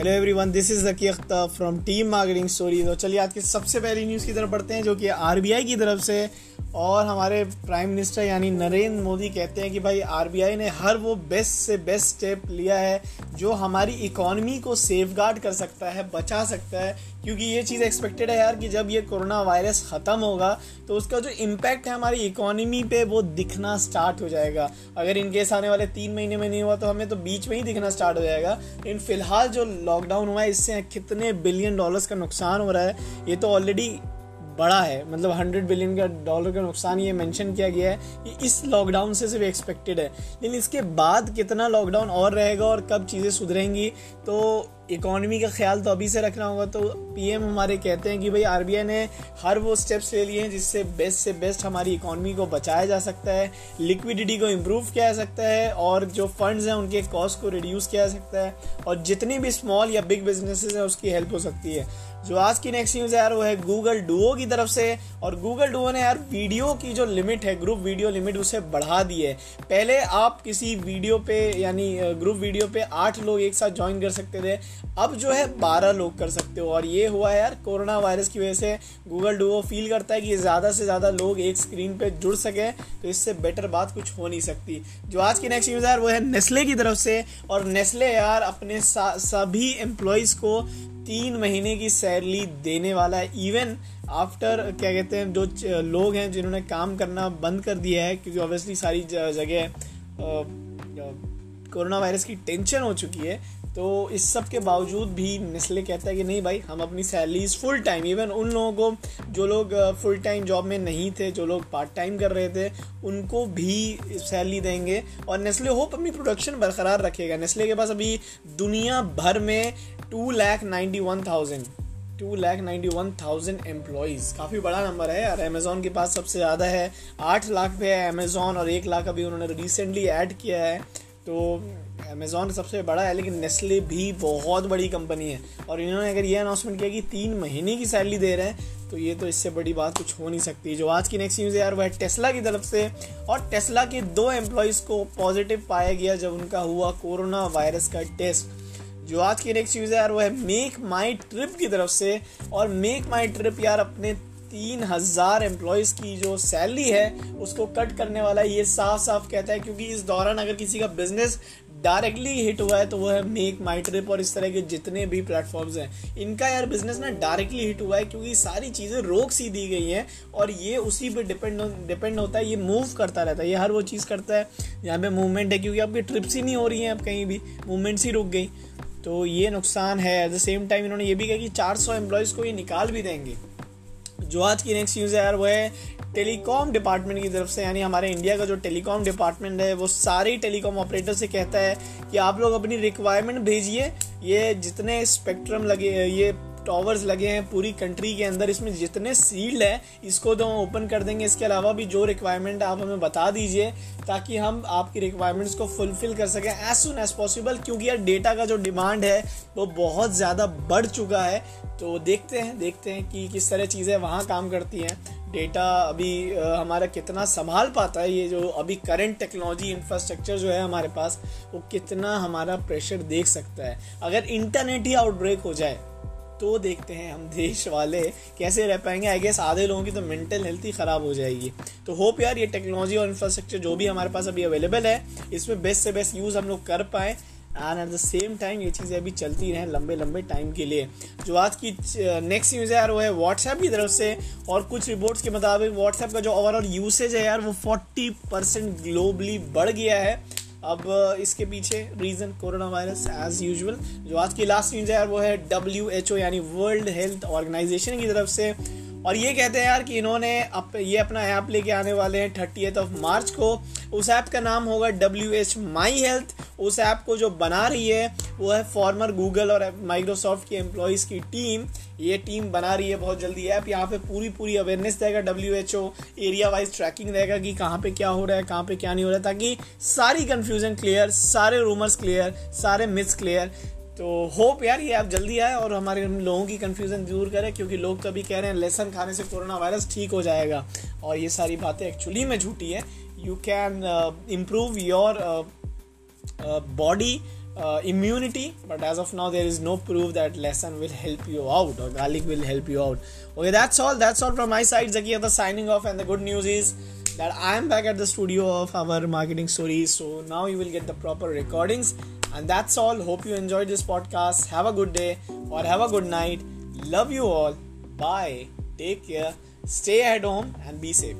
Hello everyone this is Zaki from team marketing story तो चलिए आज की सबसे पहली न्यूज़ की तरफ़ बढ़ते हैं, जो कि आरबीआई की तरफ़ से और हमारे प्राइम मिनिस्टर यानी नरेंद्र मोदी कहते हैं कि भाई आरबीआई ने हर वो बेस्ट से बेस्ट स्टेप लिया है जो हमारी इकोनॉमी को सेफ़ कर सकता है, बचा सकता है। क्योंकि ये चीज़ एक्सपेक्टेड है यार कि जब ये कोरोना वायरस ख़त्म होगा तो उसका जो इम्पैक्ट है हमारी इकोनॉमी पे वो दिखना स्टार्ट हो जाएगा। अगर इनकेस आने वाले तीन महीने में नहीं हुआ तो हमें तो बीच में ही दिखना स्टार्ट हो जाएगा। लेकिन फ़िलहाल जो लॉकडाउन हुआ है, इससे कितने बिलियन डॉलर्स का नुकसान हो रहा है, ये तो ऑलरेडी बड़ा है। मतलब हंड्रेड बिलियन का डॉलर का नुकसान ये मेंशन किया गया है कि इस लॉकडाउन से सिर्फ़ एक्सपेक्टेड है। लेकिन इसके बाद कितना लॉकडाउन और रहेगा और कब चीज़ें सुधरेंगी तो इकोनॉमी का ख्याल तो अभी से रखना होगा तो पीएम हमारे कहते हैं कि भाई, आरबीआई ने हर वो स्टेप्स ले लिए हैं जिससे बेस्ट से बेस्ट हमारी इकोनॉमी को बचाया जा सकता है लिक्विडिटी को इम्प्रूव किया जा सकता है, और जो फंड्स हैं उनके कॉस्ट को रिड्यूस किया जा सकता है, और जितनी भी स्मॉल या बिग बिजनेसेस हैं उसकी हेल्प हो सकती है। जो आज की नेक्स्ट न्यूज़ है यार, वो है गूगल डुओ की तरफ़ से, और गूगल डुओ ने यार वीडियो की जो लिमिट है ग्रुप वीडियो लिमिट उसे बढ़ा दी है। पहले आप किसी वीडियो पे, यानी ग्रुप वीडियो पे आठ लोग एक साथ ज्वाइन कर सकते थे अब जो है बारह लोग कर सकते हो। और ये हुआ है यार, कोरोना वायरस की वजह से गूगल डुओ फील करता है कि ज़्यादा से ज़्यादा लोग एक स्क्रीन पे जुड़ सके तो इससे बेटर बात कुछ हो नहीं सकती। जो आज की नेक्स्ट न्यूज़ यार, वो है नेस्ले की तरफ़ से। और नेस्ले यार अपने सभी एम्प्लॉयज़ को तीन महीने की सैलरी देने वाला है। इवन आफ्टर क्या कहते हैं, जो लोग हैं जिन्होंने काम करना बंद कर दिया है, क्योंकि ऑब्वियसली सारी जगह कोरोना वायरस की टेंशन हो चुकी है तो इस सब के बावजूद भी नेस्ले कहता है कि नहीं भाई, हम अपनी सैलरीज फुल टाइम इवन उन लोगों को जो लोग फुल टाइम जॉब में नहीं थे, जो लोग पार्ट टाइम कर रहे थे, उनको भी सैलरी देंगे और नेस्ले होप अपनी प्रोडक्शन बरकरार रखेगा। नेस्ले के पास अभी दुनिया भर में two lakh ninety one thousand two lakh ninety one thousand employees काफ़ी बड़ा नंबर है और अमेज़ोन के पास सबसे ज़्यादा है। आठ लाख पे है अमेज़ोन और एक लाख अभी उन्होंने रिसेंटली ऐड किया है। तो अमेज़ोन सबसे बड़ा है, लेकिन नेस्ले भी बहुत बड़ी कंपनी है। और इन्होंने अगर ये अनाउंसमेंट किया कि तीन महीने की सैलरी दे रहे हैं तो ये तो इससे बड़ी बात कुछ हो नहीं सकती। जो आज की नेक्स्ट न्यूज़ है यार वो है टेस्ला की तरफ़ से। और टेस्ला के दो एम्प्लॉयज़ को पॉजिटिव पाया गया जब उनका हुआ कोरोना वायरस का टेस्ट जो आज की नेक्स्ट न्यूज़ है यार वो है मेक माई ट्रिप की तरफ़ से। और मेक माई ट्रिप यार, अपने तीन हज़ार एम्प्लॉयज़ की जो सैलरी है, उसको कट करने वाला ये साफ़ साफ़ कहता है क्योंकि इस दौरान अगर किसी का बिज़नेस डायरेक्टली हिट हुआ है तो वो है मेक माई ट्रिप और इस तरह के जितने भी प्लेटफॉर्म्स हैं। इनका यार बिज़नेस ना डायरेक्टली हिट हुआ है क्योंकि सारी चीज़ें रोक सी दी गई हैं और ये उसी पे डिपेंड डिपेंड होता है, ये मूव करता रहता है। ये हर वो चीज़ करता है, जहाँ पे मूवमेंट है, क्योंकि आपकी ट्रिप्स ही नहीं हो रही हैं, अब कहीं भी मूवमेंट्स ही रुक गई। तो ये नुकसान है। एट द सेम टाइम इन्होंने ये भी कहा कि 400 एम्प्लॉयज़ को ये निकाल भी देंगे। जो आज की नेक्स्ट न्यूज़ है यार, वो है टेलीकॉम डिपार्टमेंट की तरफ़ से, यानी हमारे इंडिया का जो टेलीकॉम डिपार्टमेंट है, वो सारे टेलीकॉम ऑपरेटर से कहता है कि आप लोग अपनी रिक्वायरमेंट भेजिए, ये जितने स्पेक्ट्रम लगे, ये टॉवर्स लगे हैं पूरी कंट्री के अंदर। इसमें जितने सील्ड है, इसको तो हम ओपन कर देंगे। इसके अलावा भी जो रिक्वायरमेंट आप हमें बता दीजिए, ताकि हम आपकी रिक्वायरमेंट्स को फुलफिल कर सकें एज सुन एज पॉसिबल क्योंकि यार डेटा का जो डिमांड है, वो बहुत ज़्यादा बढ़ चुका है। तो देखते हैं देखते हैं कि किस तरह चीज़ें वहाँ काम करती हैं। डेटा अभी हमारा कितना संभाल पाता है ये जो अभी करंट टेक्नोलॉजी इंफ्रास्ट्रक्चर जो है हमारे पास, वो कितना हमारा प्रेशर देख सकता है। अगर इंटरनेट ही आउटब्रेक हो जाए तो देखते हैं हम देश वाले कैसे रह पाएँगे। आई गेस आधे लोगों की तो मेंटल हेल्थ ही ख़राब हो जाएगी। तो होप यार ये टेक्नोलॉजी और इंफ्रास्ट्रक्चर जो भी हमारे पास अभी अवेलेबल है, इसमें बेस्ट से बेस्ट यूज़ हम लोग कर पाएँ। And at the same time ये चीज़ें अभी चलती रहें लंबे लंबे टाइम के लिए। जो आज की नेक्स्ट न्यूज़ है यार वो है व्हाट्सएप की तरफ़ से। और कुछ रिपोर्ट्स के मुताबिक व्हाट्सएप का जो ओवरऑल यूसेज है यार वो फोर्टी परसेंट ग्लोबली बढ़ गया है। अब इसके पीछे reason corona virus as usual जो आज की लास्ट न्यूज़ है यार वो है डब्ल्यू एच ओ यानी वर्ल्ड हेल्थ ऑर्गेनाइजेशन की तरफ़ से। और ये कहते हैं यार कि इन्होंने अप, ये अपना ऐप लेके आने वाले हैं थर्टी एथ ऑफ़ मार्च को। उस ऐप का नाम होगा डब्ल्यू एच माई हेल्थ उस ऐप को जो बना रही है वो है फॉर्मर गूगल और माइक्रोसॉफ्ट की एम्प्लॉयज़ की टीम ये टीम बना रही है बहुत जल्दी ऐप यहाँ पे पूरी पूरी अवेयरनेस देगा W H O area wise tracking रहेगा कि कहाँ पे क्या हो रहा है, कहाँ पे क्या नहीं हो रहा है, ताकि सारी कन्फ्यूज़न क्लियर सारे रूमर्स क्लियर सारे मिथ्स क्लियर तो होप यार ये आप जल्दी आए और हमारे लोगों की कन्फ्यूज़न दूर करें, क्योंकि लोग अभी कह रहे हैं लेसन खाने से कोरोना वायरस ठीक हो जाएगा। और ये सारी बातें एक्चुअली में झूठी है। You can improve your body uh, immunity but as of now there is no proof that lesson will help you out or garlic will help you out. Okay that's all. That's all from my side Zakia the signing off. And the good news is that I am back at the studio of our marketing stories so now you will get the proper recordings. And that's all. Hope you enjoyed this podcast. Have a good day or have a good night. Love you all. Bye. Take care. Stay at home and be safe